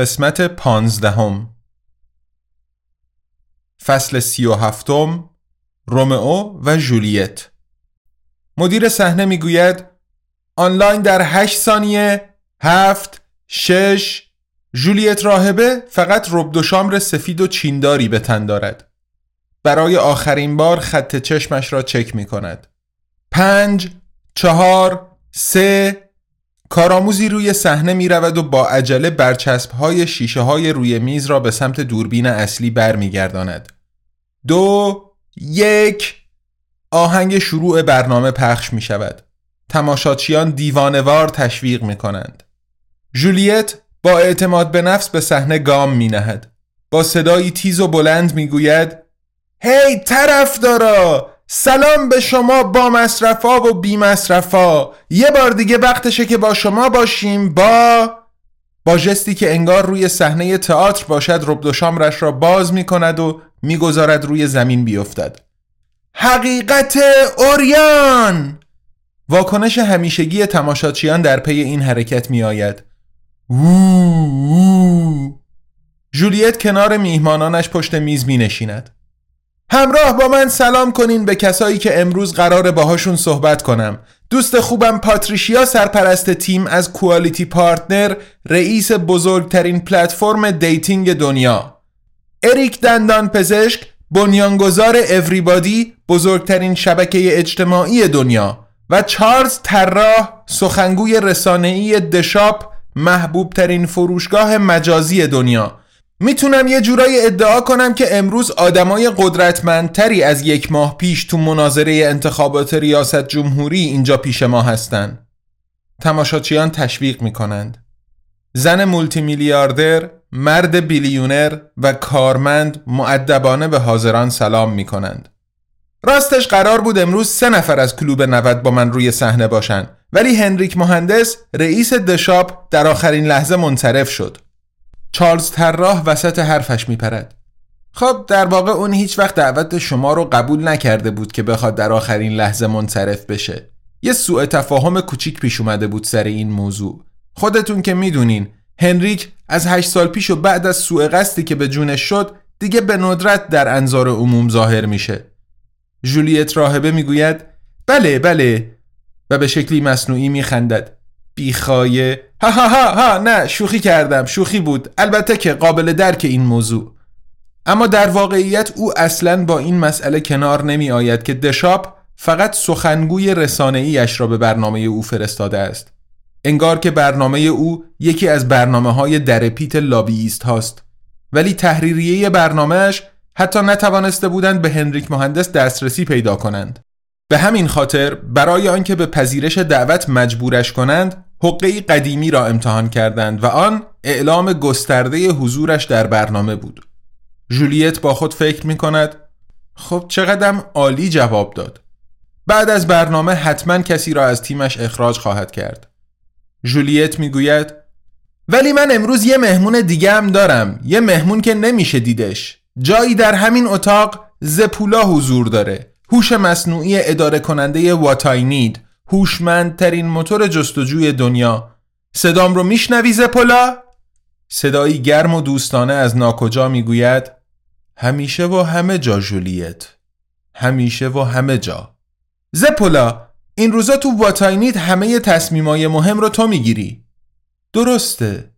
قسمت پانزدهم. فصل سی و هفتم رومئو و جولیت مدیر صحنه می‌گوید آنلاین در هشت ثانیه هفت شش جولیت راهبه فقط رب شامر سفید و چینداری به تن دارد. برای آخرین بار خط چشمش را چک می کند پنج چهار سه کارآموزی روی صحنه می رود و با عجله برچسب های شیشه های روی میز را به سمت دوربین اصلی برمیگرداند. دو یک آهنگ شروع برنامه پخش می شود. تماشاچیان دیوانوار تشویق می کنند. جولیت با اعتماد به نفس به صحنه گام می نهد. با صدایی تیز و بلند می گوید هی hey, طرف دارا سلام به شما با مصرفا و بی مصرفا. یه بار دیگه وقتشه که با شما باشیم با با جستی که انگار روی صحنه تئاتر باشد رب و شامرش را باز می کند و می‌گذارد روی زمین بیفتد. حقیقت اوریان! واکنش همیشگی تماشاچیان در پی این حرکت می آید جولیت کنار میهمانانش پشت میز می نشیند همراه با من سلام کنین به کسایی که امروز قرار باهاشون صحبت کنم. دوست خوبم پاتریشیا سرپرست تیم از QualityPartner رئیس بزرگترین پلتفرم dating دنیا. اریک دندان پزشک بنیانگذار Everybody بزرگترین شبکه اجتماعی دنیا و چارلز طراح سخنگوی رسانه‌ای TheShop محبوب ترین فروشگاه مجازی دنیا. می‌تونم یه جورایی ادعا کنم که امروز آدمای قدرتمندتری از یک ماه پیش تو مناظره انتخابات ریاست جمهوری اینجا پیش ما هستن. تماشاچیان تشویق می‌کنند. زن مولتی میلیاردر، مرد بیلیونر و کارمند معدبانه به حاضران سلام می‌کنند. راستش قرار بود امروز سه نفر از کلوب 90 با من روی صحنه باشن ولی هنریک مهندس رئیس دشاپ در آخرین لحظه منصرف شد. چارلز طراح وسط حرفش میپرد. خب در واقع اون هیچ وقت دعوت شما رو قبول نکرده بود که بخواد در آخرین لحظه منصرف بشه. یه سوء تفاهم کوچیک پیش اومده بود سر این موضوع. خودتون که می‌دونین هنریک از هشت سال پیش و بعد از سوء قصدی که به جونش شد دیگه به ندرت در انظار عموم ظاهر میشه. جولیت راهبه می‌گوید بله بله. و به شکلی مصنوعی میخندد. بیخایه ها ها ها ها نه شوخی کردم شوخی بود. البته که قابل درک این موضوع. اما در واقعیت او اصلا با این مسئله کنار نمی آید که دشاپ فقط سخنگوی رسانه ایش را به برنامه او فرستاده است. انگار که برنامه او یکی از برنامه های درپیت لابییست هاست. ولی تحریریه برنامهش حتی نتوانسته بودند به هنریک مهندس دسترسی پیدا کنند. به همین خاطر برای آنکه به پذیرش دعوت مجبورش کنند حقه قدیمی را امتحان کردند و آن اعلام گسترده حضورش در برنامه بود. جولیت با خود فکر می کند خب چقدرم عالی جواب داد. بعد از برنامه حتما کسی را از تیمش اخراج خواهد کرد. جولیت می گوید ولی من امروز یه مهمون دیگه هم دارم یه مهمون که نمیشه دیدش. جایی در همین اتاق زپولا حضور داره. هوش مصنوعی اداره کننده واتاینید هوشمندترین موتور جستجوی دنیا. صدام رو میشنوی زپولا؟ صدایی گرم و دوستانه از ناکجا می‌گوید همیشه و همه جا جولیت. همیشه و همه جا. زپولا این روزا تو What I Need همه تصمیمای مهم رو تو می‌گیری. درسته.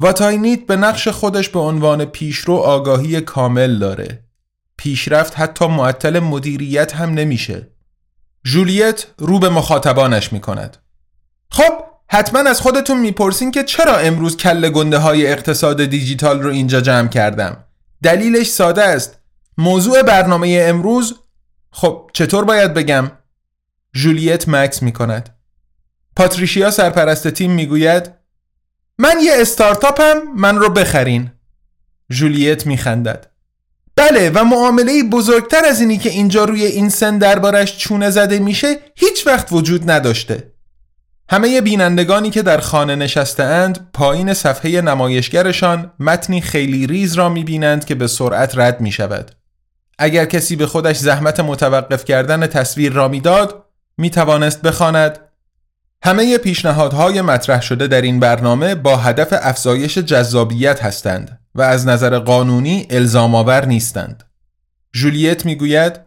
What I Need به نقش خودش به عنوان پیشرو آگاهی کامل داره. پیشرفت حتی معطل مدیریت هم نمیشه. جولیت رو به مخاطبانش می کند خب حتما از خودتون می‌پرسین که چرا امروز کل گنده های اقتصاد دیجیتال رو اینجا جمع کردم؟ دلیلش ساده است. موضوع برنامه امروز خب چطور باید بگم؟ جولیت مکس می کند پاتریشیا سرپرست تیم می‌گوید من یه استارتاپم من رو بخرین. جولیت میخندد. بله و معامله بزرگتر از اینی که اینجا روی این سن دربارش چونه زده میشه هیچ وقت وجود نداشته. همه بینندگانی که در خانه نشسته اند پایین صفحه نمایشگرشان متنی خیلی ریز را می‌بینند که به سرعت رد می شود. اگر کسی به خودش زحمت متوقف کردن تصویر را می‌داد می بخواند. همه پیشنهادهای مطرح شده در این برنامه با هدف افزایش جذابیت هستند. و از نظر قانونی الزام آور نیستند. جولیت می‌گوید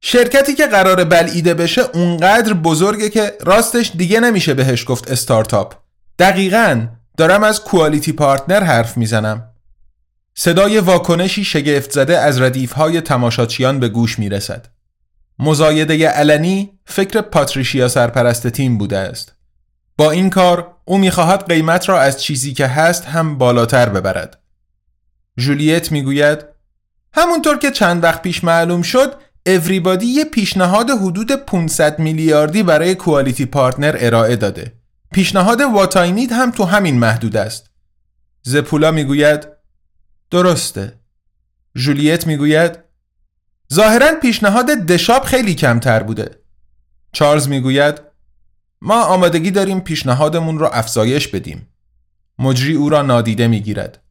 شرکتی که قرار بلعیده بشه اونقدر بزرگه که راستش دیگه نمیشه بهش گفت استارتاپ. دقیقا دارم از کوالیتی پارتنر حرف می‌زنم. صدای واکنشی شگفت زده از ردیفهای تماشاچیان به گوش می‌رسد. مزایده علنی فکر پاتریشیا سرپرست تیم بوده است. با این کار او می‌خواهد قیمت را از چیزی که هست هم بالاتر ببرد. جولیت می‌گوید همونطور که چند وقت پیش معلوم شد اوریبادی یه پیشنهاد حدود 500 میلیاردی برای کوالیتی پارتنر ارائه داده. پیشنهاد واتاینید هم تو همین محدود است. زپولا می‌گوید درسته. جولیت می‌گوید ظاهرا پیشنهاد دشاب خیلی کمتر بوده. چارلز می‌گوید ما آمادگی داریم پیشنهادمون را افزایش بدیم. مجری او را نادیده می‌گیرد.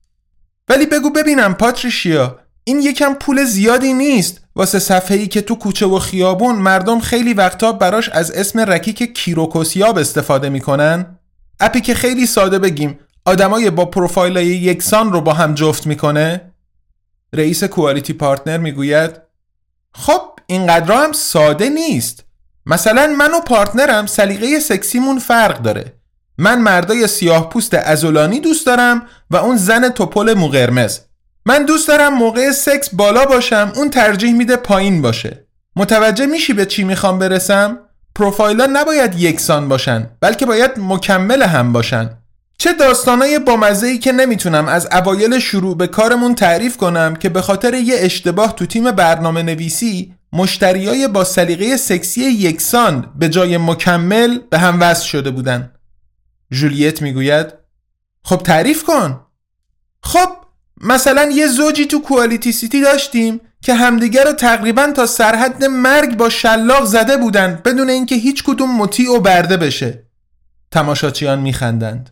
ولی بگو ببینم پاتریشیا این یکم پول زیادی نیست. واسه صفحه ای که تو کوچه و خیابون مردم خیلی وقتا براش از اسم رکیک کیروکوسیاب استفاده می‌کنن؟ اپی که خیلی ساده بگیم آدمای با پروفایل یکسان رو با هم جفت می‌کنه؟ رئیس QualityPartner می‌گوید خب اینقدر هم ساده نیست. مثلا من و partner م سلیقه سکسیمون فرق داره. من مردای سیاه پوست عضلانی دوست دارم و اون زن تپل مو قرمز. من دوست دارم موقع سکس بالا باشم اون ترجیح میده پایین باشه. متوجه میشی به چی می‌خوام برسم؟ پروفایلا نباید یکسان باشن بلکه باید مکمل هم باشن. چه داستانای بامزه ای که نمی‌تونم از اوایل شروع به کارمون تعریف کنم که به خاطر یه اشتباه تو تیم برنامه نویسی مشتریای با سلیقه سکسی یکسان به جای مکمل به هم وصل شده بودن. جولیت می‌گوید خب تعریف کن. خب مثلا یه زوجی تو کوالیتی سیتی داشتیم که همدیگه رو تقریبا تا سرحد مرگ با شلاق زده بودن بدون اینکه هیچ کدوم مطیع و برده بشه. تماشاچیان میخندند.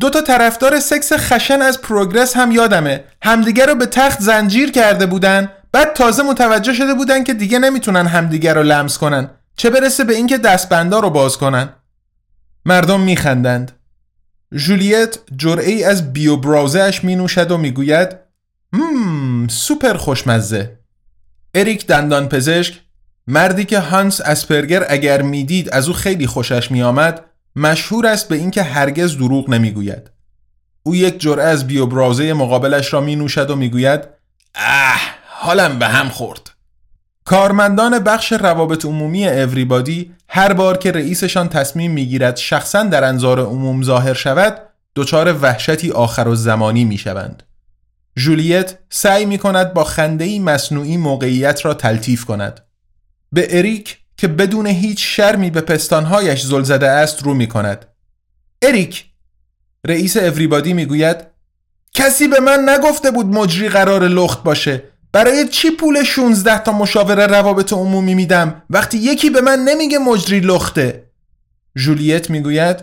دو تا طرفدار سکس خشن از پروگرس هم یادمه. همدیگه رو به تخت زنجیر کرده بودن. بعد تازه متوجه شده بودن که دیگه نمی‌تونن همدیگه رو لمس کنن. چه برسه به اینکه دستبندا رو باز کنن. مردم میخندند. جولیت جرعی از بیو برازهش می نوشد و می‌گوید مم سوپر خوشمزه. اریک دندان پزشک مردی که هانس اسپرگر اگر می‌دید از او خیلی خوشش میآمد مشهور است به اینکه هرگز دروغ نمی‌گوید. او یک جرعه از بیو برازه مقابلش را می نوشد و می‌گوید اه حالم به هم خورد. کارمندان بخش روابط عمومی اوریبادی هر بار که رئیسشان تصمیم می‌گیرد شخصا در انظار عموم ظاهر شود دچار وحشتی آخر و زمانی می شوند. جولیت سعی می کند با خندهی مصنوعی موقعیت را تلطیف کند. به اریک که بدون هیچ شرمی به پستانهایش زل زده است رو می کند. اریک رئیس اوریبادی می گوید کسی به من نگفته بود مجری قرار لخت باشه برای چی پول 16 تا مشاور روابط عمومی میدم؟ وقتی یکی به من نمیگه مجری لخته. جولیت می‌گوید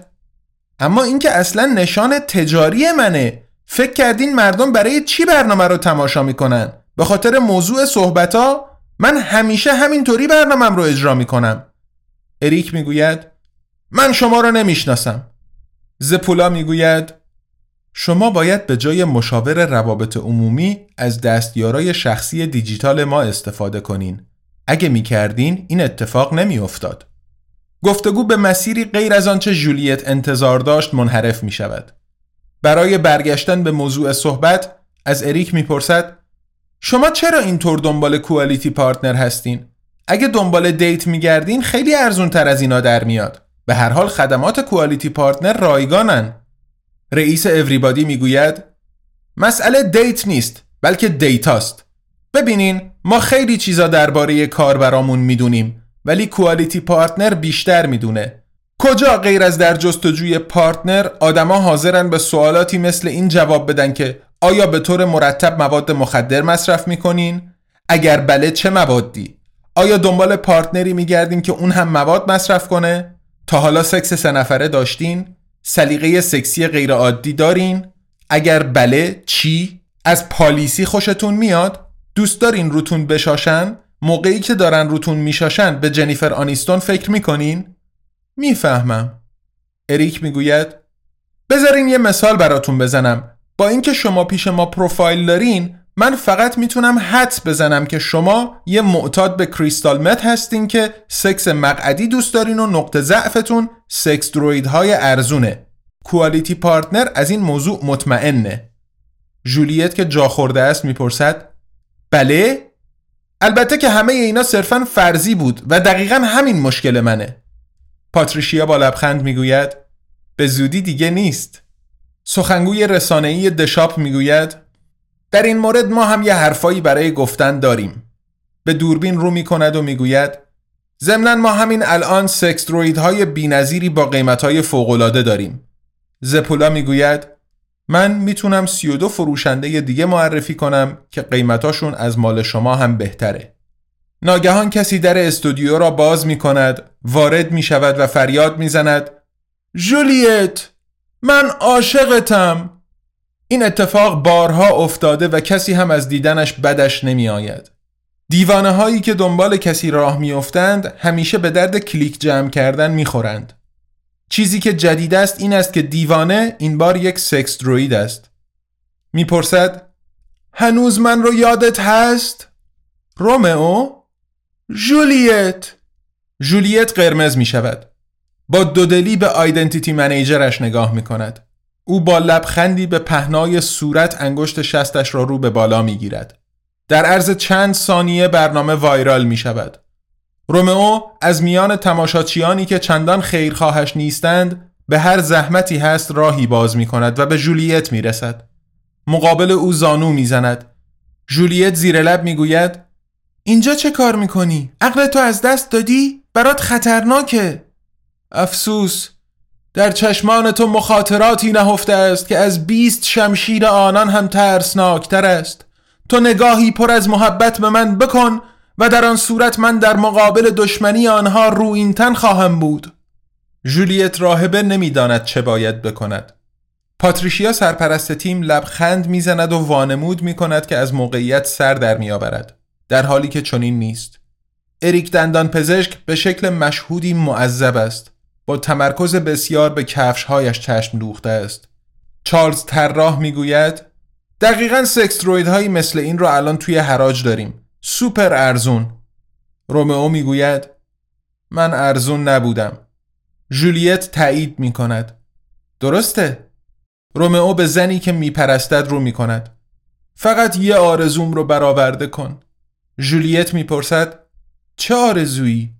اما اینکه اصلا نشان تجاری منه. فکر کردین مردم برای چی برنامه رو تماشا می‌کنن؟ به خاطر موضوع صحبت ها من همیشه همینطوری برنامهم رو اجرا می‌کنم. اریک می‌گوید من شما رو نمی‌شناسم. زپولا می‌گوید شما باید به جای مشاور روابط عمومی از دستیارای شخصی دیجیتال ما استفاده کنین. اگه می کردین این اتفاق نمی افتاد. گفتگو به مسیری غیر از آنچه جولیت انتظار داشت منحرف می شود. برای برگشتن به موضوع صحبت از اریک می‌پرسد شما چرا اینطور دنبال QualityPartner هستین؟ اگه دنبال date میگردین خیلی ارزون تر از اینا در میاد. به هر حال خدمات QualityPartner رایگانن رئیس Everybody می‌گوید مسئله date نیست بلکه data ست ببینین ما خیلی چیزا درباره کاربرامون می‌دونیم ولی QualityPartner بیشتر می‌دونه کجا غیر از در جستجوی partner آدما حاضرن به سوالاتی مثل این جواب بدن که آیا به طور مرتب مواد مخدر مصرف می‌کنین؟ اگر بله چه موادی؟ آیا دنبال پارتنری میگردین که اون هم مواد مصرف کنه؟ تا حالا سکس سه نفره داشتین؟ سلیقه سکسی غیر عادی دارین؟ اگر بله چی؟ از پالیسی خوشتون میاد؟ دوست دارین روتون بشاشن؟ موقعی که دارن روتون میشاشن به جنیفر آنیستون فکر می‌کنین؟ می‌فهمم اریک می‌گوید بذارین یه مثال براتون بزنم با اینکه شما پیش ما پروفایل دارین من فقط می‌تونم حد بزنم که شما یه معتاد به کریستال مت هستین که سکس مقعدی دوست دارین و نقطه ضعفتون سکس دروید های ارزونه. کوالیتی پارتنر از این موضوع مطمئنه. جولیت که جا خورده است می‌پرسد بله؟ البته که همه اینا صرفا فرضی بود و دقیقا همین مشکل منه. پاتریشیا با لبخند می‌گوید به زودی دیگه نیست. سخنگوی رسانه‌ای دشاپ می‌گوید در این مورد ما هم یه حرفایی برای گفتن داریم. به دوربین رو می‌کند و می‌گوید ضمنا ما همین الان سکس دروید های بینظیری با قیمت های فوقالعاده داریم. زپولا می‌گوید من می‌تونم 32 فروشنده دیگه معرفی کنم که قیمتاشون از مال شما هم بهتره. ناگهان کسی در استودیو را باز می کند وارد می شود و فریاد می زند جولیت من عاشقتم. این اتفاق بارها افتاده و کسی هم از دیدنش بدش نمی آید دیوانه هایی که دنبال کسی راه می افتند همیشه به درد کلیک جمع کردن می خورند چیزی که جدید است این است که دیوانه این بار یک سکس دروید است. می‌پرسد هنوز من رو یادت هست؟ رومئو؟ جولیت جولیت قرمز می شود با دودلی به آیدنتیتی منیجرش نگاه می کند او با لبخندی به پهنای صورت انگشت شستش را رو به بالا می گیرد در عرض چند ثانیه برنامه وایرال می شود رومئو از میان تماشاچیانی که چندان خیرخواهش نیستند به هر زحمتی هست راهی باز می کند و به جولیت می رسد. مقابل او زانو می زند. جولیت زیر لب می گوید اینجا چه کار می کنی؟ عقل از دست دادی؟ برات خطرناکه افسوس در چشمان تو مخاطراتی نهفته است که از بیست شمشیر آنان هم ترسناکتر است. تو نگاهی پر از محبت به من بکن و در آن صورت من در مقابل دشمنی آنها رو این تن خواهم بود. جولیت راهبه نمی‌داند چه باید بکند. پاتریشیا سرپرست تیم لبخند می‌زند و وانمود می کند که از موقعیت سر در میآورد در حالی که چنین نیست. اریک دندان پزشک به شکل مشهودی معذب است. با تمرکز بسیار به کفشهایش چشم دوخته است. چارلز طراح می‌گوید دقیقا سکستروید هایی مثل این رو الان توی حراج داریم. سوپر ارزون. رومئو می‌گوید من ارزون نبودم. جولیت تایید می کند درسته. رومئو به زنی که میپرستد رو می کند فقط یه آرزوم رو برآورده کن. جولیت می‌پرسد چه آرزویی؟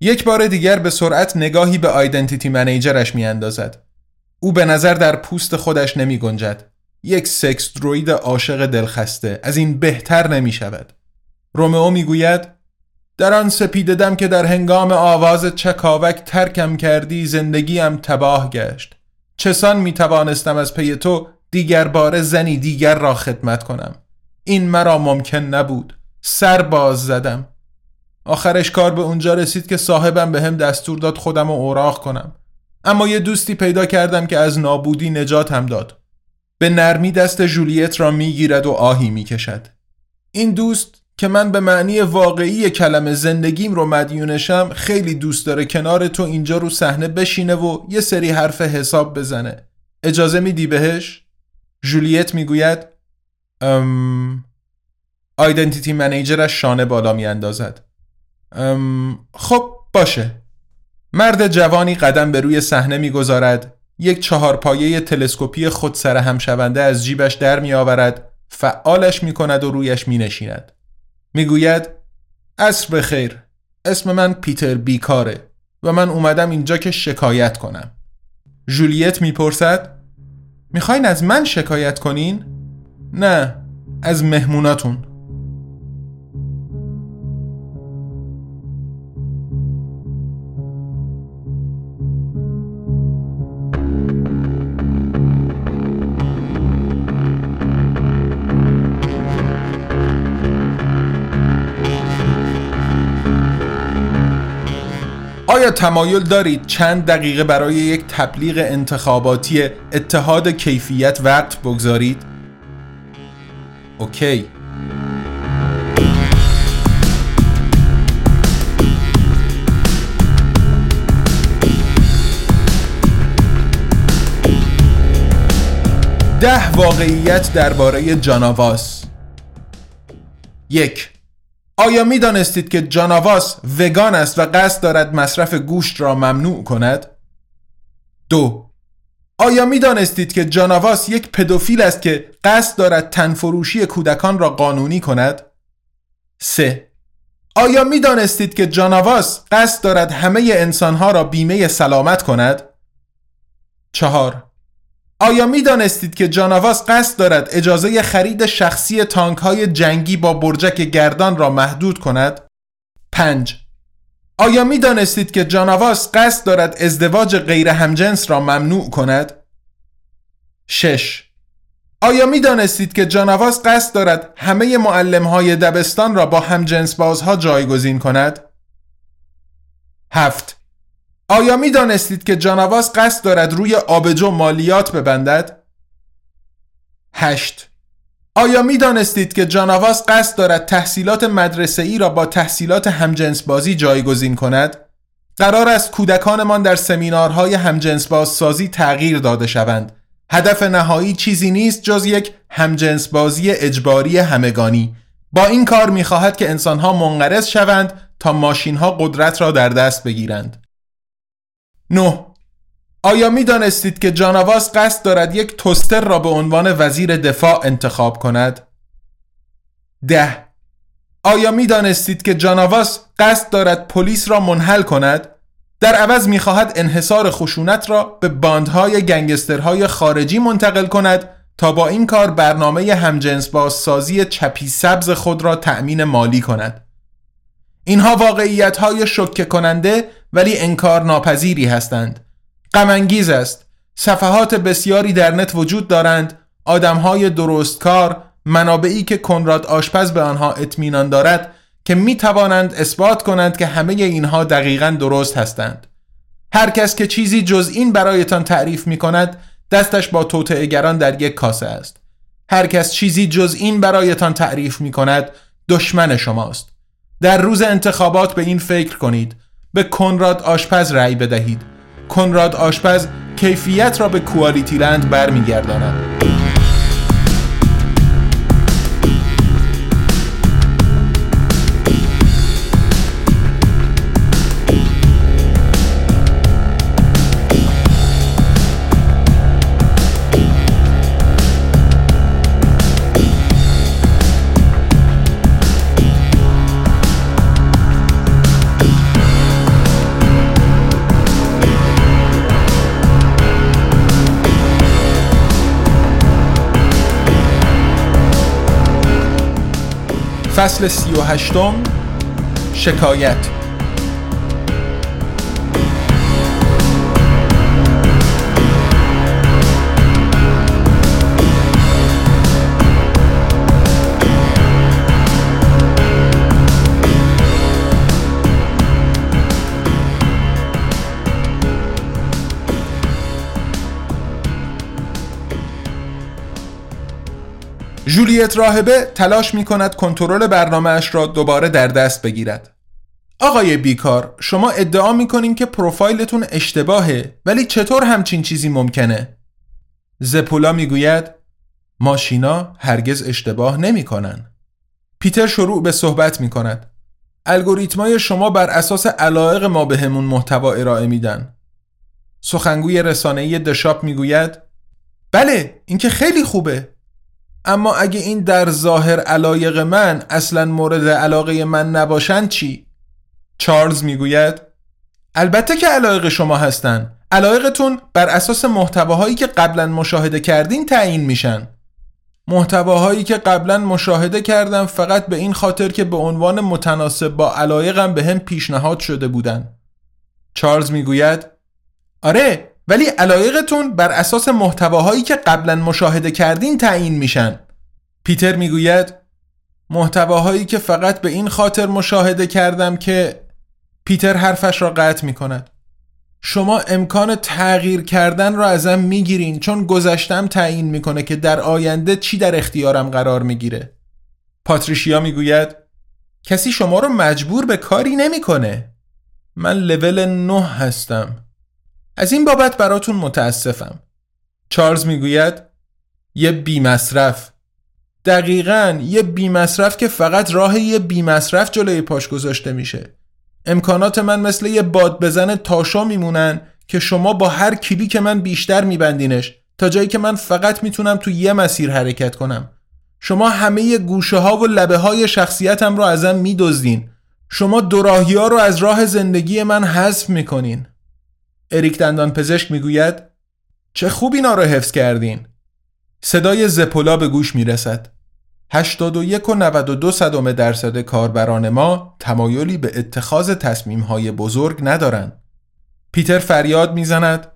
یک بار دیگر به سرعت نگاهی به آیدنتیتی منیجرش میاندازد. او به نظر در پوست خودش نمی گنجد یک سکس دروید عاشق دلخسته. از این بهتر نمی شود رومئو می‌گوید در آن سپیددم که در هنگام آواز چکاوک ترکم کردی زندگیم تباه گشت. چسان می توانستم از پی تو دیگر بار زنی دیگر را خدمت کنم. این مرا ممکن نبود. سر باز زدم. آخرش کار به اونجا رسید که صاحبم به هم دستور داد خودم رو اوراق کنم اما یه دوستی پیدا کردم که از نابودی نجاتم داد به نرمی دست جولیت را می‌گیرد و آهی می‌کشد این دوست که من به معنی واقعی کلمه زندگیم رو مدیونشم خیلی دوست داره کنار تو اینجا رو صحنه بشینه و یه سری حرف حساب بزنه اجازه میدی بهش؟ جولیت می‌گوید ام... آیدنتیتی منیجرش شانه بالا میاندازد. خب باشه مرد جوانی قدم به روی صحنه می‌گذارد یک چهارپایه تلسکوپی خودسر هم شونده از جیبش در میآورد فعالش می کند و رویش می نشیند. می‌گوید عصر بخیر اسم من پیتر بیکاره و من اومدم اینجا که شکایت کنم جولیت می‌پرسد می‌خواین از من شکایت کنین؟ نه از مهموناتون تمایل دارید چند دقیقه برای یک تبلیغ انتخاباتی اتحاد کیفیت وقت بگذارید؟ اوکی ده واقعیت درباره جاناواس یک آیا می دانستید که جاناواس وگان است و قصد دارد مصرف گوشت را ممنوع کند؟ دو آیا می دانستید که جاناواس یک پدوفیل است که قصد دارد تنفروشی کودکان را قانونی کند؟ سه آیا می دانستید که جاناواس قصد دارد همه انسانها را بیمه سلامت کند؟ چهار آیا می دانستید که جاناواس قصد دارد اجازه خرید شخصی تانک های جنگی با برجک گردان را محدود کند؟ 5. آیا می دانستید که جاناواس قصد دارد ازدواج غیر همجنس را ممنوع کند؟ 6. آیا می دانستید که جاناواس قصد دارد همه معلم های دبستان را با همجنس بازها جایگزین کند؟ 7. آیا می دانستید که جانواز قصد دارد روی آبجو مالیات ببندد؟ 8. آیا می دانستید که جانواز قصد دارد تحصیلات مدرسه ای را با تحصیلات همجنس بازی جایگزین کند؟ قرار است کودکانمان در سمینارهای همجنس بازسازی تغییر داده شوند. هدف نهایی چیزی نیست جز یک همجنس بازی اجباری همگانی. با این کار می خواهد که انسانها منقرض شوند تا ماشینها قدرت را در دست بگیرند. 9. آیا می دانستید که جانواز قصد دارد یک توستر را به عنوان وزیر دفاع انتخاب کند؟ 10. آیا می دانستید که جانواز قصد دارد پلیس را منحل کند؟ در عوض می خواهد انحصار خشونت را به باندهای گنگسترهای خارجی منتقل کند تا با این کار برنامه همجنس بازسازی چپی سبز خود را تأمین مالی کند. اینها واقعیت های شکه کننده ولی انکار ناپذیری هستند. غمانگیز است. صفحات بسیاری در نت وجود دارند. آدمهای درستکار منابعی که کنراد آشپز به آنها اطمینان دارد که می توانند اثبات کنند که همه اینها دقیقا درست هستند. هر کس که چیزی جز این برایتان تعریف می کند دستش با توطعهگران در یک کاسه است. هر کس چیزی جز این برایتان تعریف می کند دشمن شماست. در روز انتخابات به این فکر کنید. به کنراد آشپز رأی بدهید. کنراد آشپز کیفیت را به کوالیتی لند برمیگرداند. فصل سی و هشتم شکایت. جولیت راهبه تلاش می کند کنترل برنامهش را دوباره در دست بگیرد. آقای بیکار شما ادعا می کنین که پروفایلتون اشتباهه ولی چطور همچین چیزی ممکنه؟ زپولا می گوید ماشینا هرگز اشتباه نمی کنن. پیتر شروع به صحبت می کند. الگوریتمای شما بر اساس علایق ما بهمون محتوا ارائه میدن. سخنگوی رسانه‌ای دشاپ می‌گوید بله این که خیلی خوبه اما اگه این در ظاهر علایق من اصلا مورد علاقه من نباشند چی؟ چارلز می‌گوید البته که علایق شما هستن. علایقتون بر اساس محتواهایی که قبلا مشاهده کردین تعیین میشن. محتواهایی که قبلا مشاهده کردم فقط به این خاطر که به عنوان متناسب با علایقم به هم پیشنهاد شده بودن. چارلز می‌گوید آره ولی علایقتون بر اساس محتواهایی که قبلا مشاهده کردین تعیین میشن. پیتر می‌گوید محتواهایی که فقط به این خاطر مشاهده کردم که پیتر حرفش را قطع می کند شما امکان تغییر کردن را ازم می‌گیرین چون گذشتم تعیین می‌کنه که در آینده چی در اختیارم قرار می‌گیره. پاتریشیا می‌گوید کسی شما رو مجبور به کاری نمی‌کنه. من لول 9 هستم. از این بابت براتون متاسفم. چارلز می‌گوید یه بی مصرف دقیقا یه بی مصرف که فقط راه یه بی مصرف جلوی پاش گذاشته میشه. امکانات من مثل یه باد بزن تاشا میمونن که شما با هر کلی که من بیشتر میبندینش تا جایی که من فقط می‌تونم تو یه مسیر حرکت کنم. شما همه گوشه ها و لبه های شخصیتم رو ازم میدزدین. شما دوراهی ها رو از راه زندگی من حذف می‌کنین. اریک دندان پزشک می‌گوید چه خوب اینا رو حفظ کردین صدای زپولا به گوش می‌رسد 81 و 92 صدم درصد کاربران ما تمایلی به اتخاذ تصمیم های بزرگ ندارند. پیتر فریاد می‌زند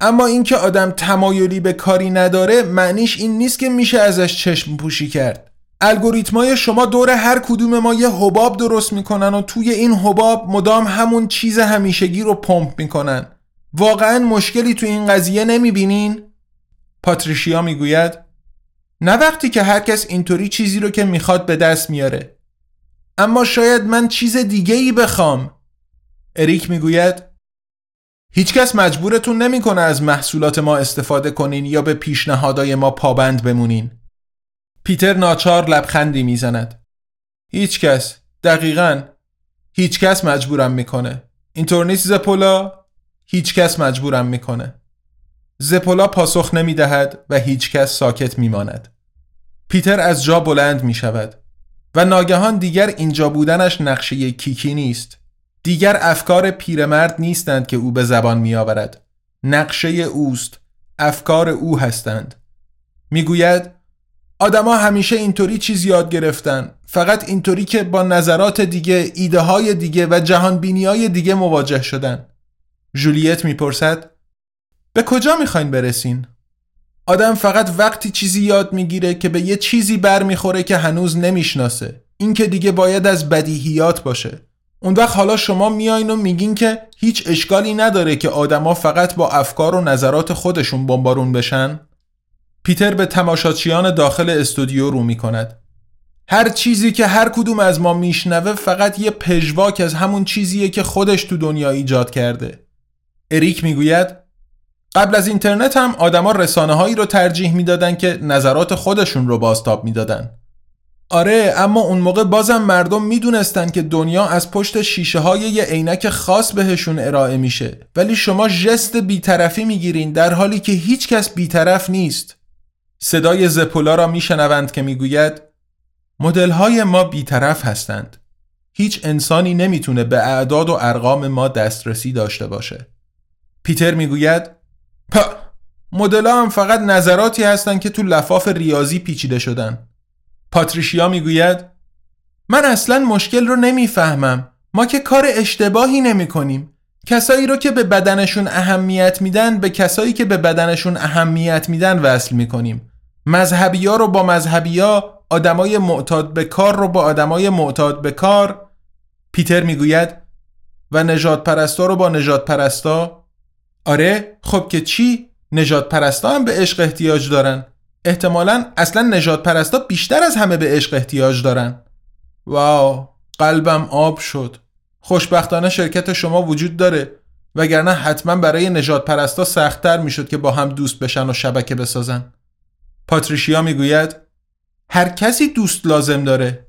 اما اینکه آدم تمایلی به کاری نداره معنیش این نیست که میشه ازش چشم پوشی کرد. الگوریتمای شما دور هر کدوم ما یه حباب درست می‌کنن و توی این حباب مدام همون چیز همیشگی رو پمپ می‌کنن. واقعا مشکلی تو این قضیه نمی‌بینین؟ پاتریشیا می‌گوید نه وقتی که هر کس اینطوری چیزی رو که می‌خواد به دست میاره. اما شاید من چیز دیگه ای بخوام. اریک می‌گوید هیچکس مجبورتون نمی‌کنه از محصولات ما استفاده کنین یا به پیشنهادهای ما پابند بمونین. پیتر ناچار لبخندی می‌زند. هیچکس دقیقا هیچکس مجبورم می‌کنه. اینطور نیست زپولا؟ هیچکس مجبورم می‌کنه زپولا پاسخ نمی دهد و هیچکس ساکت می ماند. پیتر از جا بلند می شود و ناگهان دیگر اینجا بودنش نقشه کیکی نیست. دیگر افکار پیرمرد نیستند که او به زبان می آورد. نقشه اوست. افکار او هستند. می‌گوید آدما همیشه اینطوری چیز یاد گرفتن فقط اینطوری که با نظرات دیگه ایده های دیگه و جهان بینی های دیگه مواجه شدن جولیت می‌پرسد به کجا می‌خواین برسین؟ آدم فقط وقتی چیزی یاد می‌گیره که به یه چیزی بر می‌خوره که هنوز نمی‌شناسه. این که دیگه باید از بدیهیات باشه. اون وقت حالا شما میاین و میگین که هیچ اشکالی نداره که آدما فقط با افکار و نظرات خودشون بمبارون بشن. پیتر به تماشاچیان داخل استودیو رو می‌کند. هر چیزی که هر کدوم از ما میشنوه فقط یه پژواک از همون چیزیه که خودش تو دنیا ایجاد کرده. اریک می‌گوید قبل از اینترنت هم آدما رسانه هایی رو ترجیح می‌دادن که نظرات خودشون رو بازتاب می‌دادن. آره اما اون موقع بازم مردم می‌دونستن که دنیا از پشت شیشه های یه عینک خاص بهشون ارائه میشه ولی شما جست بیطرفی می‌گیرین در حالی که هیچ کس بیطرف نیست. صدای زپولا را میشنوند که می‌گوید مدل های ما بیطرف هستند. هیچ انسانی نمی‌تونه به اعداد و ارقام ما دسترسی داشته باشه. پیتر می‌گوید مدل هم فقط نظراتی هستند که تو لفاف ریاضی پیچیده شدن. پاتریشیا می‌گوید من اصلا مشکل رو نمی‌فهمم. ما که کار اشتباهی نمی کنیم کسایی رو که به بدنشون اهمیت میدن به کسایی که به بدنشون اهمیت میدن وصل می‌کنیم. مذهبی ها رو با مذهبی ها آدمای معتاد به کار رو با آدمای معتاد به کار. پیتر می‌گوید و نجات پرستا رو با نجات پرستا آره خب که چی؟ نجات پرستا هم به عشق احتیاج دارن. احتمالا اصلا نجات پرستا بیشتر از همه به عشق احتیاج دارن. واو قلبم آب شد. خوشبختانه شرکت شما وجود داره. وگرنه حتما برای نجات پرستا سختتر می‌شد که با هم دوست بشن و شبکه بسازن. پاتریشیا می‌گوید هر کسی دوست لازم داره.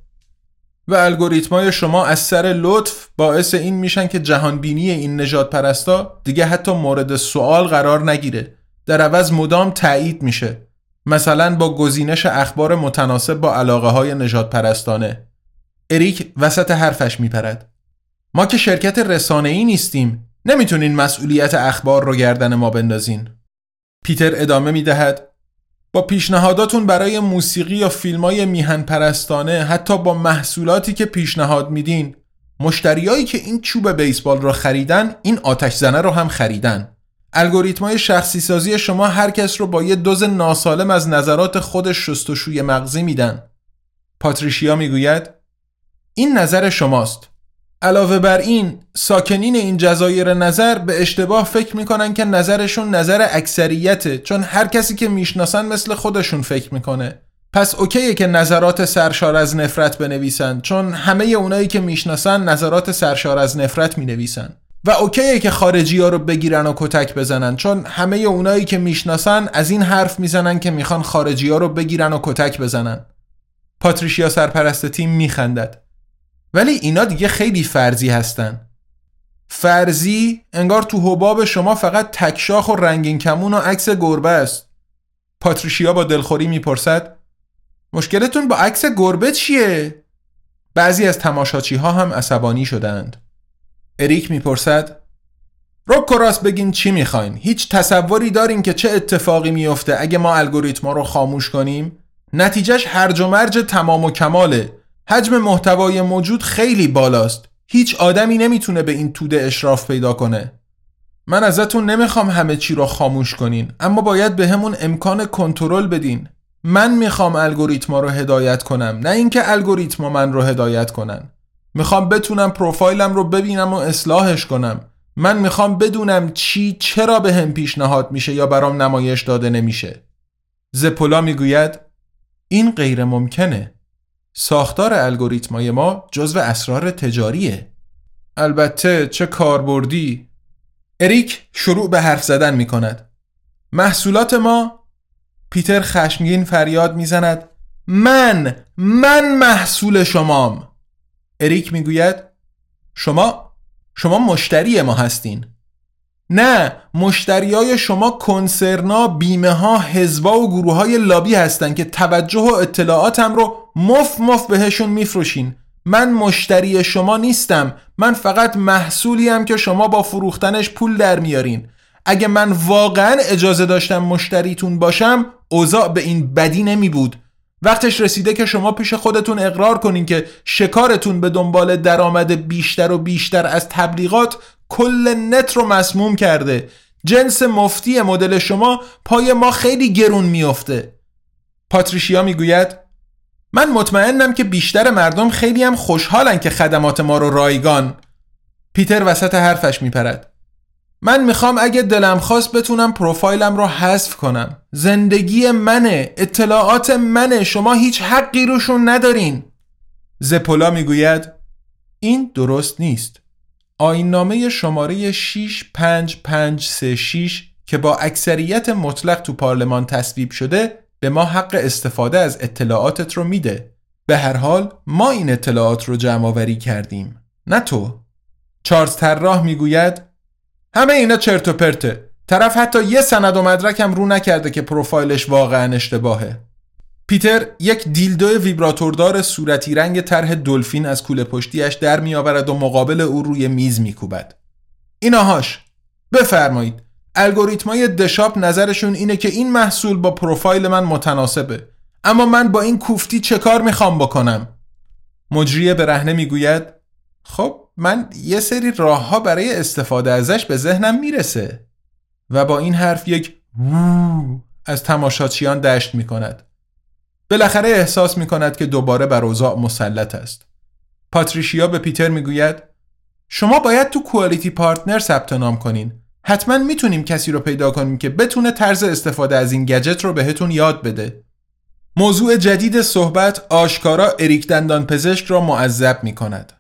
و الگوریتمای شما از سر لطف باعث این میشن که جهانبینی این نجات پرستا دیگه حتی مورد سوال قرار نگیره. در عوض مدام تایید میشه. مثلا با گزینش اخبار متناسب با علاقه های نجات پرستانه اریک وسط حرفش میپرد. ما که شرکت رسانه ای نیستیم نمی‌تونین مسئولیت اخبار رو گردن ما بندازین. پیتر ادامه می‌دهد. با پیشنهاداتون برای موسیقی یا فیلم های میهن پرستانه حتی با محصولاتی که پیشنهاد میدین مشتریایی که این چوب بیسبال رو خریدن این آتش زنه رو هم خریدن. الگوریتمای شخصی سازی شما هر کس رو با یه دوز ناسالم از نظرات خودش شستشوی مغزی میدن. پاتریشیا می‌گوید این نظر شماست. علاوه بر این ساکنین این جزایر نظر به اشتباه فکر می‌کنن که نظرشون نظر اکثریته چون هر کسی که می‌شناسن مثل خودشون فکر می‌کنه. پس اوکیه که نظرات سرشار از نفرت بنویسن چون همه اونایی که می‌شناسن نظرات سرشار از نفرت می‌نویسن. و اوکیه که خارجی ها رو بگیرن و کتک بزنن چون همه اونایی که می‌شناسن از این حرف می‌زنن که می‌خوان خارجی ها رو بگیرن و کتک بزنن. پاتریشیا سرپرست تیم میخندد. ولی اینا دیگه خیلی فرضی هستن فرضی انگار تو حباب شما فقط تکشاخ و رنگین کمون و عکس گربه است پاتریشیا با دلخوری می‌پرسد مشکلتون با عکس گربه چیه؟ بعضی از تماشاچی ها هم عصبانی شدند اریک می‌پرسد روک راست بگین چی می‌خواین؟ هیچ تصوری دارین که چه اتفاقی میفته اگه ما الگوریتما رو خاموش کنیم؟ نتیجهش هرج و مرج تمام و کماله حجم محتوای موجود خیلی بالاست. هیچ آدمی نمی‌تونه به این توده اشراف پیدا کنه. من ازتون نمی‌خوام همه چی رو خاموش کنین اما باید به همون امکان کنترل بدین. من می‌خوام الگوریتما رو هدایت کنم نه اینکه الگوریتما من رو هدایت کنن. می‌خوام بتونم پروفایلم رو ببینم و اصلاحش کنم. من می‌خوام بدونم چی چرا به هم پیشنهاد میشه یا برام نمایش داده نمیشه. زپولا می‌گوید این غیر ممکنه ساختار الگوریتمای ما جزو اسرار تجاریه. البته چه کاربردی. اریک شروع به حرف زدن می کند محصولات ما پیتر خشمگین فریاد می‌زند من من محصول شمام. اریک می‌گوید شما شما مشتری ما هستین. نه مشتریای شما کنسرنا بیمه ها حزبا و گروه های لابی هستن که توجه و اطلاعاتم رو مف مف بهشون میفروشین. من مشتری شما نیستم. من فقط محصولیم که شما با فروختنش پول در میارین. اگه من واقعا اجازه داشتم مشتریتون باشم اوضاع به این بدی نمی بود وقتش رسیده که شما پیش خودتون اقرار کنین که شکارتون به دنبال درآمد بیشتر و بیشتر از تبلیغات کل نت رو مسموم کرده. جنس مفتی مدل شما پای ما خیلی گرون میافته. پاتریشیا می‌گوید من مطمئنم که بیشتر مردم خیلی هم خوشحالن که خدمات ما رو رایگان. پیتر وسط حرفش میپرد. من می‌خوام اگه دلم خواست بتونم پروفایلم رو حذف کنم. زندگی منه اطلاعات منه شما هیچ حقی روشون ندارین. زپولا می‌گوید این درست نیست. آیننامه شماره 65536 که با اکثریت مطلق تو پارلمان تصویب شده به ما حق استفاده از اطلاعاتت رو میده. به هر حال ما این اطلاعات رو جمع آوری کردیم. نه تو. چارلز طراح می‌گوید همه اینا چرت و پرته. طرف حتی یه سند و مدرکم رو نکرده که پروفایلش واقعا اشتباهه. پیتر یک دیلدو ویبراتوردار صورتی رنگ طرح دلفین از کوله پشتیش در میآورد و مقابل او روی میز میکوبد. ایناهاش بفرمایید. الگوریتمای دشاپ نظرشون اینه که این محصول با پروفایل من متناسبه. اما من با این کوفتی چه کار می‌خوام بکنم؟ مجریه به رهنه می‌گوید خب من یه سری راه ها برای استفاده ازش به ذهنم می‌رسه و با این حرف یک از تماشاچیان دشت می‌کند. بالاخره احساس می‌کند که دوباره بر اوضاع مسلط است. پاتریشیا به پیتر می‌گوید شما باید تو کوالیتی پارتنر ثبت نام کنین. حتما می‌تونیم کسی رو پیدا کنیم که بتونه طرز استفاده از این گجت رو بهتون یاد بده موضوع جدید صحبت آشکارا اریک دندان پزشک را معذب می کند.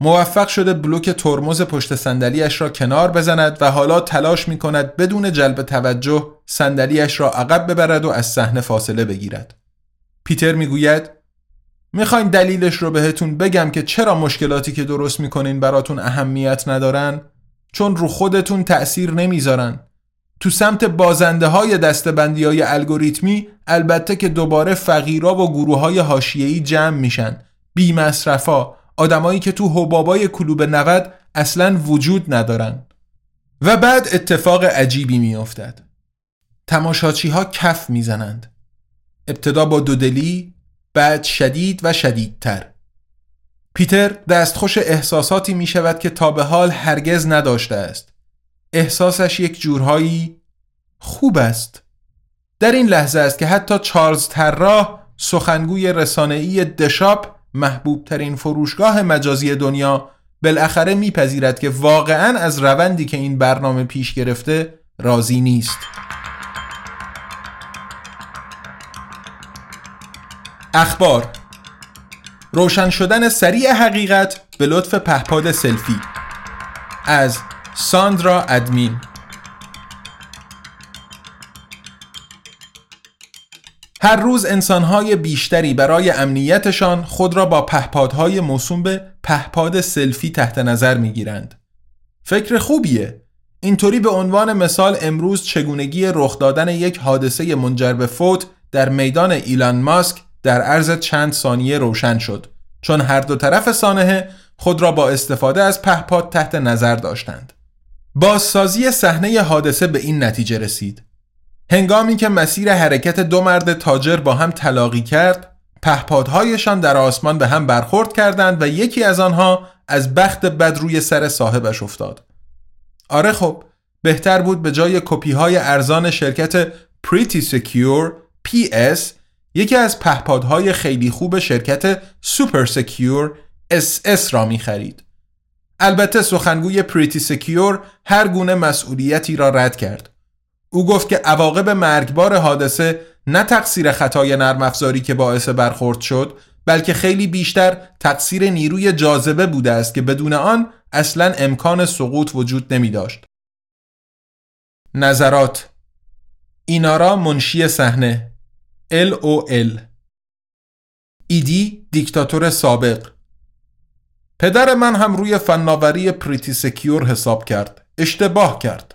موفق شده بلوک ترمز پشت صندلیاش را کنار بزند و حالا تلاش می کند بدون جلب توجه صندلیاش را عقب ببرد و از صحنه فاصله بگیرد. پیتر می‌گوید می‌خواین دلیلش رو بهتون بگم که چرا مشکلاتی که درست می‌کنین براتون اهمیت ندارن چون رو خودتون تأثیر نمی‌ذارن تو سمت بازنده های دستبندی های الگوریتمی البته که دوباره فقیرا و گروه های هاشیهی جمع میشن بی مصرفا آدمایی که تو حبابای کلوب 90 اصلا وجود ندارن و بعد اتفاق عجیبی میافتد. تماشاچی ها کف می‌زنند. ابتدا با دودلی بعد شدید و شدیدتر. پیتر دستخوش احساساتی می شود که تا به حال هرگز نداشته است. احساسش یک جورهایی خوب است. در این لحظه است که حتی چارلز تراح سخنگوی رسانه‌ای دشاپ محبوب ترین فروشگاه مجازی دنیا بالاخره میپذیرد که واقعا از روندی که این برنامه پیش گرفته راضی نیست. اخبار روشن شدن سریع حقیقت به لطف پهپاد سلفی از ساندرا ادمین هر روز انسانهای بیشتری برای امنیتشان خود را با پهپادهای موسوم به پهپاد سلفی تحت نظر می‌گیرند. فکر خوبیه. اینطوری به عنوان مثال امروز چگونگی رخ دادن یک حادثه منجر به فوت در میدان ایلان ماسک در عرض چند ثانیه روشن شد چون هر دو طرف سانحه خود را با استفاده از پهپاد تحت نظر داشتند. بازسازی صحنه حادثه به این نتیجه رسید. هنگامی که مسیر حرکت دو مرد تاجر با هم تلاقی کرد، پهپادهایشان در آسمان به هم برخورد کردند و یکی از آنها از بخت بد روی سر صاحبش افتاد. آره خب، بهتر بود به جای کپی های ارزان شرکت Pretty Secure PS یکی از پهپادهای خیلی خوب شرکت Super Secure SS را می خرید. البته سخنگوی Pretty Secure هر گونه مسئولیتی را رد کرد. او گفت که عواقب مرگبار حادثه نه تقصیر خطای نرم افزاری که باعث برخورد شد بلکه خیلی بیشتر تقصیر نیروی جاذبه بوده است که بدون آن اصلا امکان سقوط وجود نمی داشت. نظرات اینارا منشی صحنه LOL ایدی دیکتاتور سابق پدر من هم روی فناوری پریتی سکیور حساب کرد. اشتباه کرد.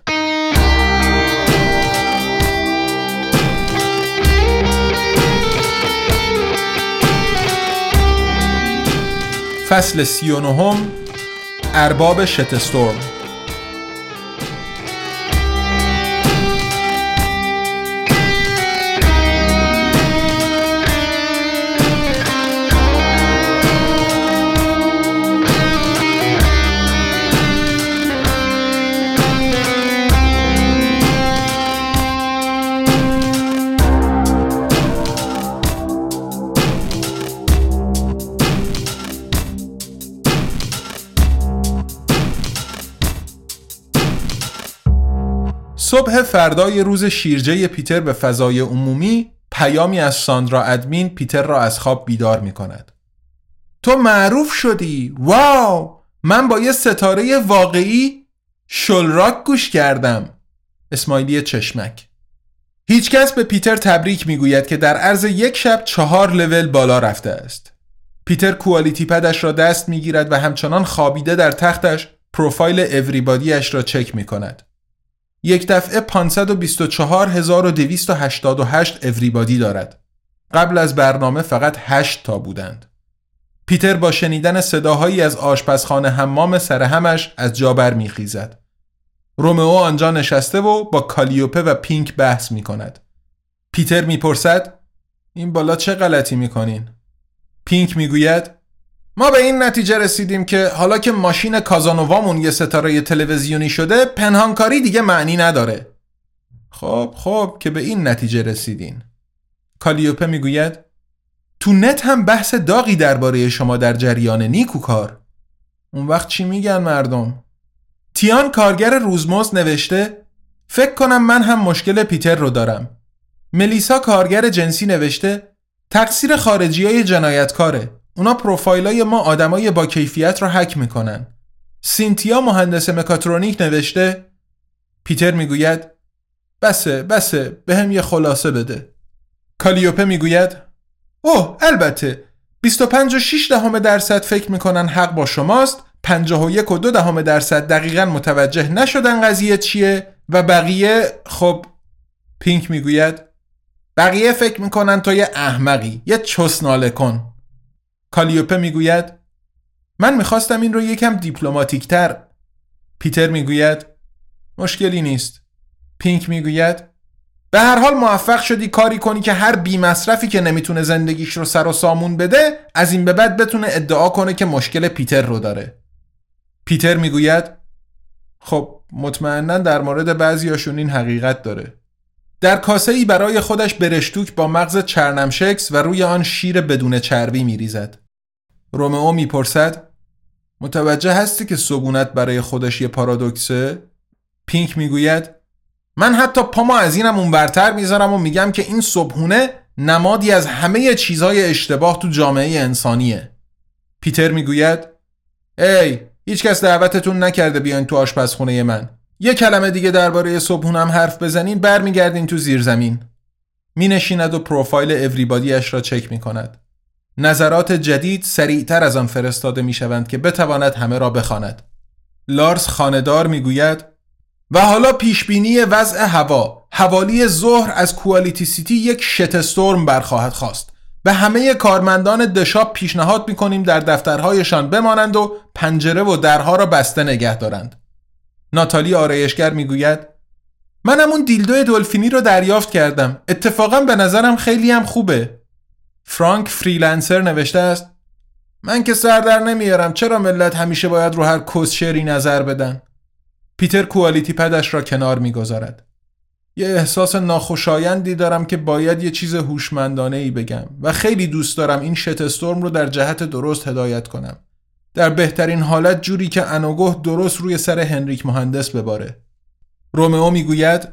فصل سی و نهم. ارباب شتستورم صبح فردای روز شیرجه پیتر به فضای عمومی پیامی از ساندرا ادمین پیتر را از خواب بیدار می کند. تو معروف شدی. واو! من با یه ستاره واقعی شلراک گوش کردم. اسمایلی چشمک. هیچکس به پیتر تبریک می‌گوید که در عرض یک شب چهار لول بالا رفته است. پیتر کوالیتی پدش را دست می‌گیرد و همچنان خوابیده در تختش پروفایل اوریبادیش را چک می کند یک دفعه 524288 اوریبادی دارد. قبل از برنامه فقط 8 تا بودند. پیتر با شنیدن صداهایی از آشپزخانه حمام سر همش از جا برمیخیزد. رومئو آنجا نشسته و با کالیوپه و پینک بحث می کند. پیتر می‌پرسد این بالا چه غلطی می‌کنین؟ پینک می‌گوید ما به این نتیجه رسیدیم که حالا که ماشین کازانووامون یه ستاره تلویزیونی شده پنهانکاری دیگه معنی نداره. خب خب که به این نتیجه رسیدین. کالیوپه می‌گوید تو نت هم بحث داغی درباره شما در جریان نیکوکار اون وقت چی میگن مردم؟ تیان کارگر روزمزد نوشته فکر کنم من هم مشکل پیتر رو دارم. ملیسا کارگر جنسی نوشته تقصیر خارجی های جنایتکاره. اونا پروفایلای ما آدمای با کیفیت رو حک می‌کنن. سینتیا مهندس مکاترونیک نوشته پیتر می‌گوید بسه بسه به هم یه خلاصه بده. کالیوپه می‌گوید اوه البته. 25 و 6 دهم درصد فکر می‌کنن حق با شماست 51 و 2 دهم درصد دقیقا متوجه نشدن قضیه چیه و بقیه خب پینک می‌گوید بقیه فکر می‌کنن تو یه احمقی یه چسناله کن. کالیوپه می‌گوید من می‌خواستم این رو یکم دیپلماتیک تر پیتر می‌گوید مشکلی نیست. پینک می‌گوید به هر حال موفق شدی کاری کنی که هر بی مصرفی که نمی‌تونه زندگیش رو سر و سامون بده از این به بعد بتونه ادعا کنه که مشکل پیتر رو داره. پیتر می‌گوید خب مطمئنا در مورد بعضیاشون این حقیقت داره. در کاسه ای برای خودش برشتوک با مغز چرنمشکس و روی آن شیر بدون چربی میریزد. رومئو می‌پرسد متوجه هستی که صبونت برای خودش یه پارادوکسه؟ پینک می‌گوید من حتی پامو از اینم اونورتر می‌ذارم و میگم که این صبحونه نمادی از همه چیزهای اشتباه تو جامعه انسانیه پیتر می‌گوید ای هیچ کس دعوتتون نکرده بیاین تو آشپزخونه من یه کلمه دیگه درباره صبحونم حرف بزنین برمیگردین تو زیر زمین می نشیند و پروفایل اوریبادیش را چک می کند. نظرات جدید سریعتر از آن فرستاده می شوند که بتواند همه را بخواند. لارس خاندار می گوید و حالا پیشبینی وضع هوا حوالی ظهر از کوالیتی سیتی یک شتستورم برخواهد خواست. به همه کارمندان TheShop پیشنهاد می‌کنیم در دفترهایشان بمانند و پنجره و درها را بسته نگه دارند. ناتالی آرایشگر می‌گوید من اون دیلدو دلفینی رو دریافت کردم. اتفاقا به نظرم خیلی هم خوبه. فرانک freelancer نوشته است من که سر در نمیارم چرا ملت همیشه باید رو هر کسشری نظر بدن؟ پیتر QualityPad ش را کنار می‌گذارد. یه احساس ناخوشایندی دارم که باید یه چیز هوشمندانه ای بگم و خیلی دوست دارم این شتستورم رو در جهت درست هدایت کنم. در بهترین حالت جوری که انوگه درست روی سر هنریک مهندس بباره. رومئو می‌گوید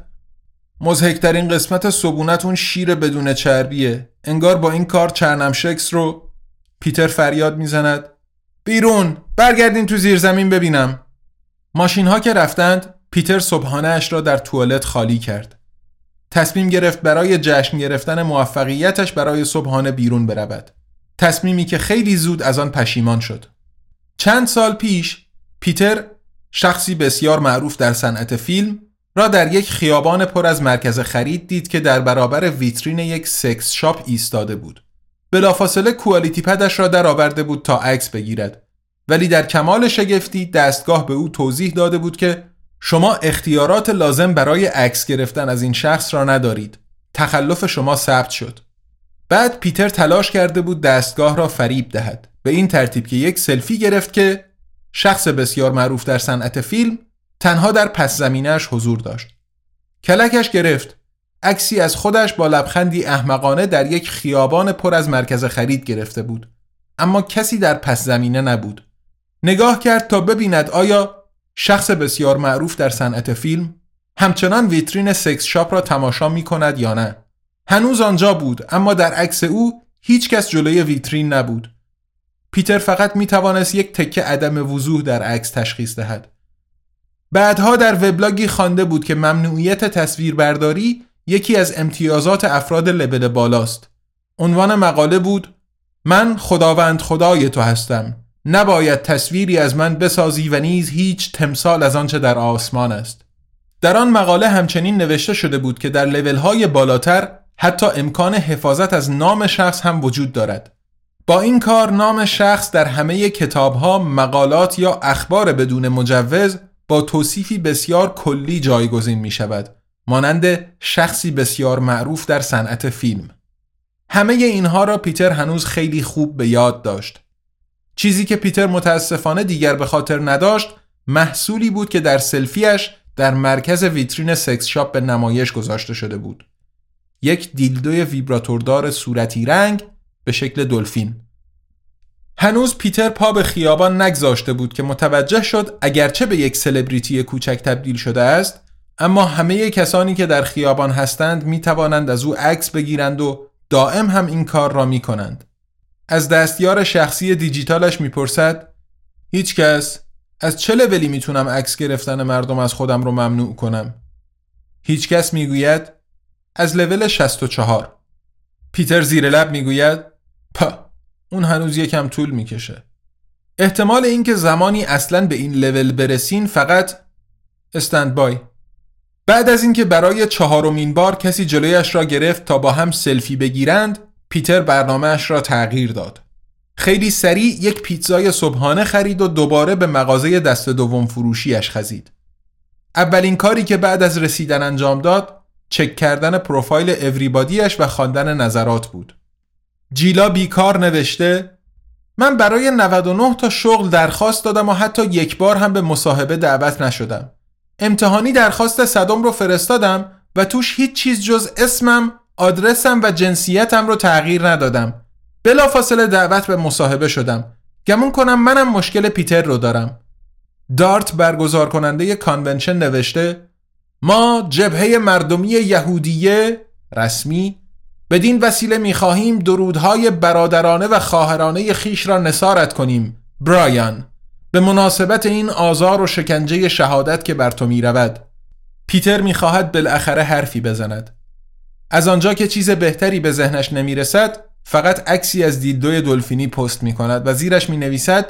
مزهکترین قسمت صبونت اون شیر بدون چربیه. انگار با این کار چرنم شکس رو پیتر فریاد می‌زند. بیرون! برگردین تو زیر زمین ببینم. ماشین ها که رفتند پیتر صبحانه اش را در توالت خالی کرد. تصمیم گرفت برای جشن گرفتن موفقیتش برای صبحانه بیرون برود. تصمیمی که خیلی زود از آن پشیمان شد. چند سال پیش پیتر شخصی بسیار معروف در صنعت فیلم را در یک خیابان پر از مرکز خرید دید که در برابر ویترین یک سکس شاپ ایستاده بود. بلافاصله کوالیتی پدش را در آورده بود تا عکس بگیرد ولی در کمال شگفتی دستگاه به او توضیح داده بود که شما اختیارات لازم برای عکس گرفتن از این شخص را ندارید. تخلف شما ثبت شد. بعد پیتر تلاش کرده بود دستگاه را فریب دهد. به این ترتیب که یک سلفی گرفت که شخص بسیار معروف در صنعت فیلم تنها در پس زمینش حضور داشت. کلکش گرفت. عکسی از خودش با لبخندی احمقانه در یک خیابان پر از مرکز خرید گرفته بود. اما کسی در پس زمینه نبود. نگاه کرد تا ببیند آیا شخص بسیار معروف در صنعت فیلم همچنان ویترین سکس شاپ را تماشا می کند یا نه. هنوز آنجا بود اما در عکس او هیچ کس جلوی ویترین نبود. پیتر فقط می توانست یک تکه عدم وضوح در عکس تشخیص دهد. بعدها در وبلاگی خوانده بود که ممنوعیت تصویربرداری یکی از امتیازات افراد لبل بالاست. عنوان مقاله بود من خداوند خدای تو هستم. نباید تصویری از من بسازی و نیز هیچ تمثال از آنچه در آسمان است. در آن مقاله همچنین نوشته شده بود که در لولهای بالاتر حتی امکان حفاظت از نام شخص هم وجود دارد. با این کار نام شخص در همه کتابها، مقالات یا اخبار بدون مجوز با توصیفی بسیار کلی جایگزین می شود مانند شخصی بسیار معروف در صنعت فیلم. همه اینها را پیتر هنوز خیلی خوب به یاد داشت. چیزی که پیتر متاسفانه دیگر به خاطر نداشت محصولی بود که در سلفیش در مرکز ویترین سکس شاپ به نمایش گذاشته شده بود. یک دیلدوی ویبراتوردار صورتی رنگ به شکل دلفین. هنوز پیتر پا به خیابان نگذاشته بود که متوجه شد اگرچه به یک سلبریتی کوچک تبدیل شده است اما همه کسانی که در خیابان هستند می توانند از او عکس بگیرند و دائم هم این کار را می کنند. از دستیار شخصی دیجیتالش می‌پرسد هیچ کس از چه لولی می‌تونم عکس گرفتن مردم از خودم رو ممنوع کنم؟ هیچ کس می‌گوید از لول 64 پیتر زیر لب می‌گوید پا اون هنوز یکم طول می‌کشه. احتمال اینکه زمانی اصلا به این لول برسین فقط استند بای. بعد از اینکه برای چهارمین بار کسی جلویش را گرفت تا با هم سلفی بگیرند پیتر برنامهش را تغییر داد. خیلی سریع یک پیتزای صبحانه خرید و دوباره به مغازه دست دوم فروشیش خزید. اولین کاری که بعد از رسیدن انجام داد چک کردن پروفایل اوریبادیش و خواندن نظرات بود. جیلا بیکار نوشته من برای 99 تا شغل درخواست دادم و حتی یک بار هم به مصاحبه دعوت نشدم. امتحانی درخواست صدام رو فرستادم و توش هیچ چیز جز اسمم، آدرسم و جنسیتم رو تغییر ندادم. بلافاصله دعوت به مصاحبه شدم. گمون کنم منم مشکل پیتر رو دارم. دارت برگزار کننده کانونشن نوشته ما جبهه مردمی یهودیه رسمی بدین وسیله می‌خواهیم درودهای برادرانه و خواهرانه خیش را نصارت کنیم برایان. به مناسبت این آزار و شکنجه شهادت که بر تو می رود پیتر می‌خواهد بالاخره حرفی بزند. از آنجا که چیز بهتری به ذهنش نمی رسد فقط عکسی از دیدوی دلفینی پست می کند و زیرش می نویسد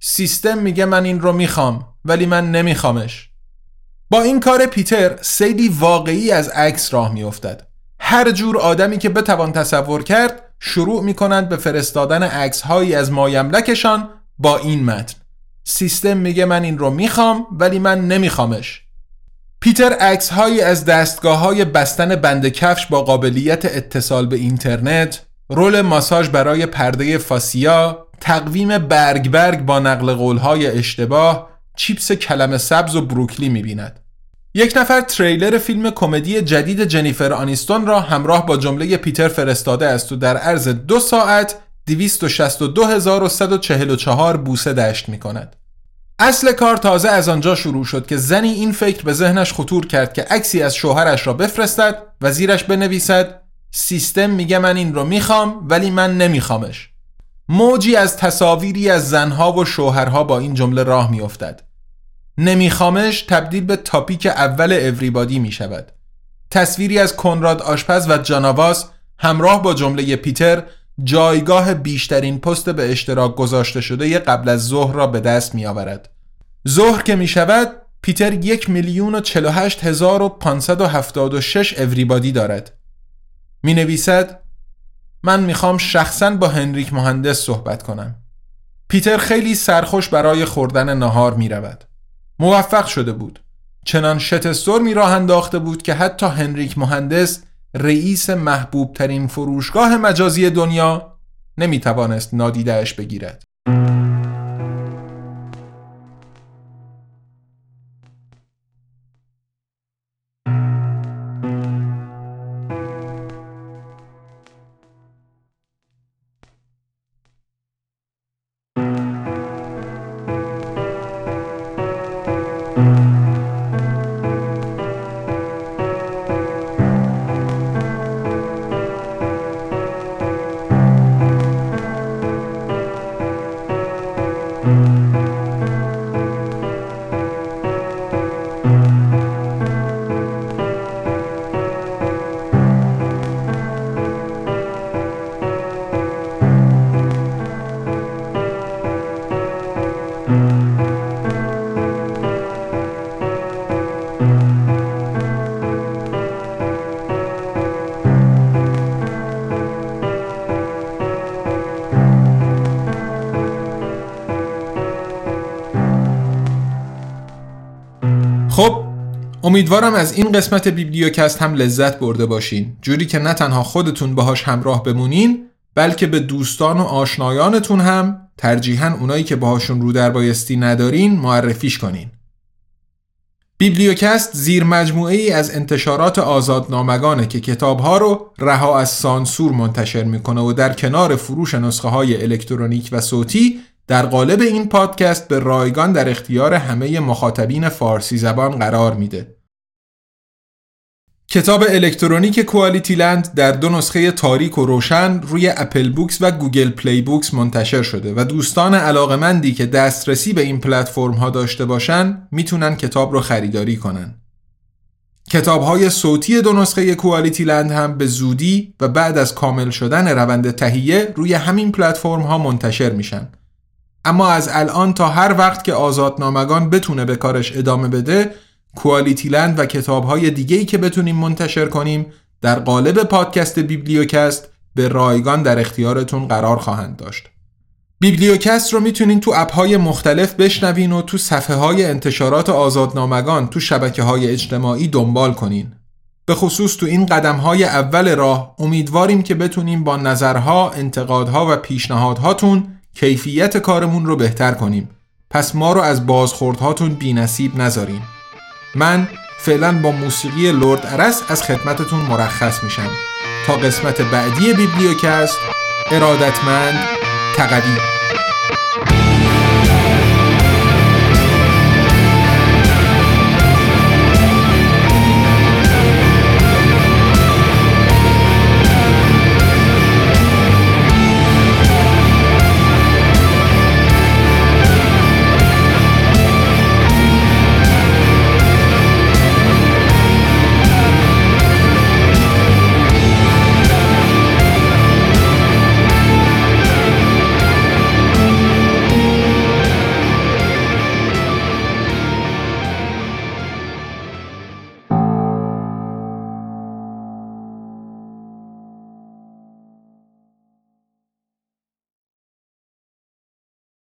سیستم میگه من این رو می‌خوام ولی من نمیخوامش. با این کار پیتر سیدی واقعی از عکس راه میافتد. هر جور آدمی که بتوان تصور کرد شروع می کنند به فرستادن عکس هایی از مایملکشان با این متن. سیستم میگه من این رو می‌خوام ولی من نمیخوامش. پیتر عکس هایی از دستگاه های بستن بند کفش با قابلیت اتصال به اینترنت رول ماساژ برای پرده فاسیا تقویم برگ برگ با نقل قولهای اشتباه چیپس کلم سبز و بروکلی می‌بیند. یک نفر تریلر فیلم کمدی جدید جنیفر آنیستون را همراه با جمله پیتر فرستاده است و در عرض دو ساعت 262144 بوسه دشت می کند. اصل کار تازه از آنجا شروع شد که زنی این فکر به ذهنش خطور کرد که عکسی از شوهرش را بفرستد و زیرش بنویسد سیستم میگه من این رو می‌خوام ولی من نمیخوامش. موجی از تصاویری از زنها و شوهرها با این جمله راه میافتد. نمیخوامش تبدیل به تاپیک اول اوریبادی می شود. تصویری از کنراد آشپز و جاناواس همراه با جمله پیتر جایگاه بیشترین پست به اشتراک گذاشته شده قبل از ظهر را به دست می آورد. ظهر که می شود پیتر یک میلیون و چل و هشت هزار و پانصد و هفتاد و شش اوریبادی دارد. می نویسد من می‌خوام شخصا با هنریک مهندس صحبت کنم. پیتر خیلی سرخوش برای خوردن نهار می رود. موفق شده بود. چنان شتستور راه انداخته بود که حتی هنریک مهندس رئیس محبوب ترین فروشگاه مجازی دنیا نمی توانست نادیدهش بگیرد. امیدوارم از این قسمت بیبلیوکست هم لذت برده باشین جوری که نه تنها خودتون باهاش همراه بمونین بلکه به دوستان و آشنایانتون هم ترجیحاً اونایی که باهاشون رو در بایستی ندارین معرفیش کنین بیبلیوکست زیر مجموعه ای از انتشارات آزادنامگانه که کتابها رو رها از سانسور منتشر می‌کنه و در کنار فروش نسخه های الکترونیک و صوتی در قالب این پادکست به رایگان در اختیار همه مخاطبین فارسی زبان قرار میده. کتاب الکترونیک QualityLand در دو نسخه تاریک و روشن روی Apple Books و Google Play Books منتشر شده و دوستان علاقمندی که دسترسی به این پلتفرم ها داشته باشن می‌تونن کتاب رو خریداری کنن. کتاب های صوتی دو نسخه QualityLand هم به زودی و بعد از کامل شدن روند تهیه روی همین پلتفرم ها منتشر میشن. اما از الان تا هر وقت که آزادنامگان بتونه به کارش ادامه بده کوالیتی لند و کتاب های که بتونیم منتشر کنیم در قالب پادکست بیبلیوکست به رایگان در اختیارتون قرار خواهند داشت. بیبلیوکست رو می‌تونین تو اپهای مختلف بشنوین و تو صفحه های انتشارات آزادنامگان تو شبکه های اجتماعی دنبال کنین. به خصوص تو این قدم های اول راه امیدواریم که بتونیم با نظرها، انتقادها و پیشنهادهاتون کیفیت کارمون رو بهتر کنیم. پس ما رو از بازخوردهاتون بی نصیب نذارین. من فعلا با موسیقی لرد ارس از خدمتتون مرخص میشم. تا قسمت بعدی بیبلیوکست ارادتمند تقدیم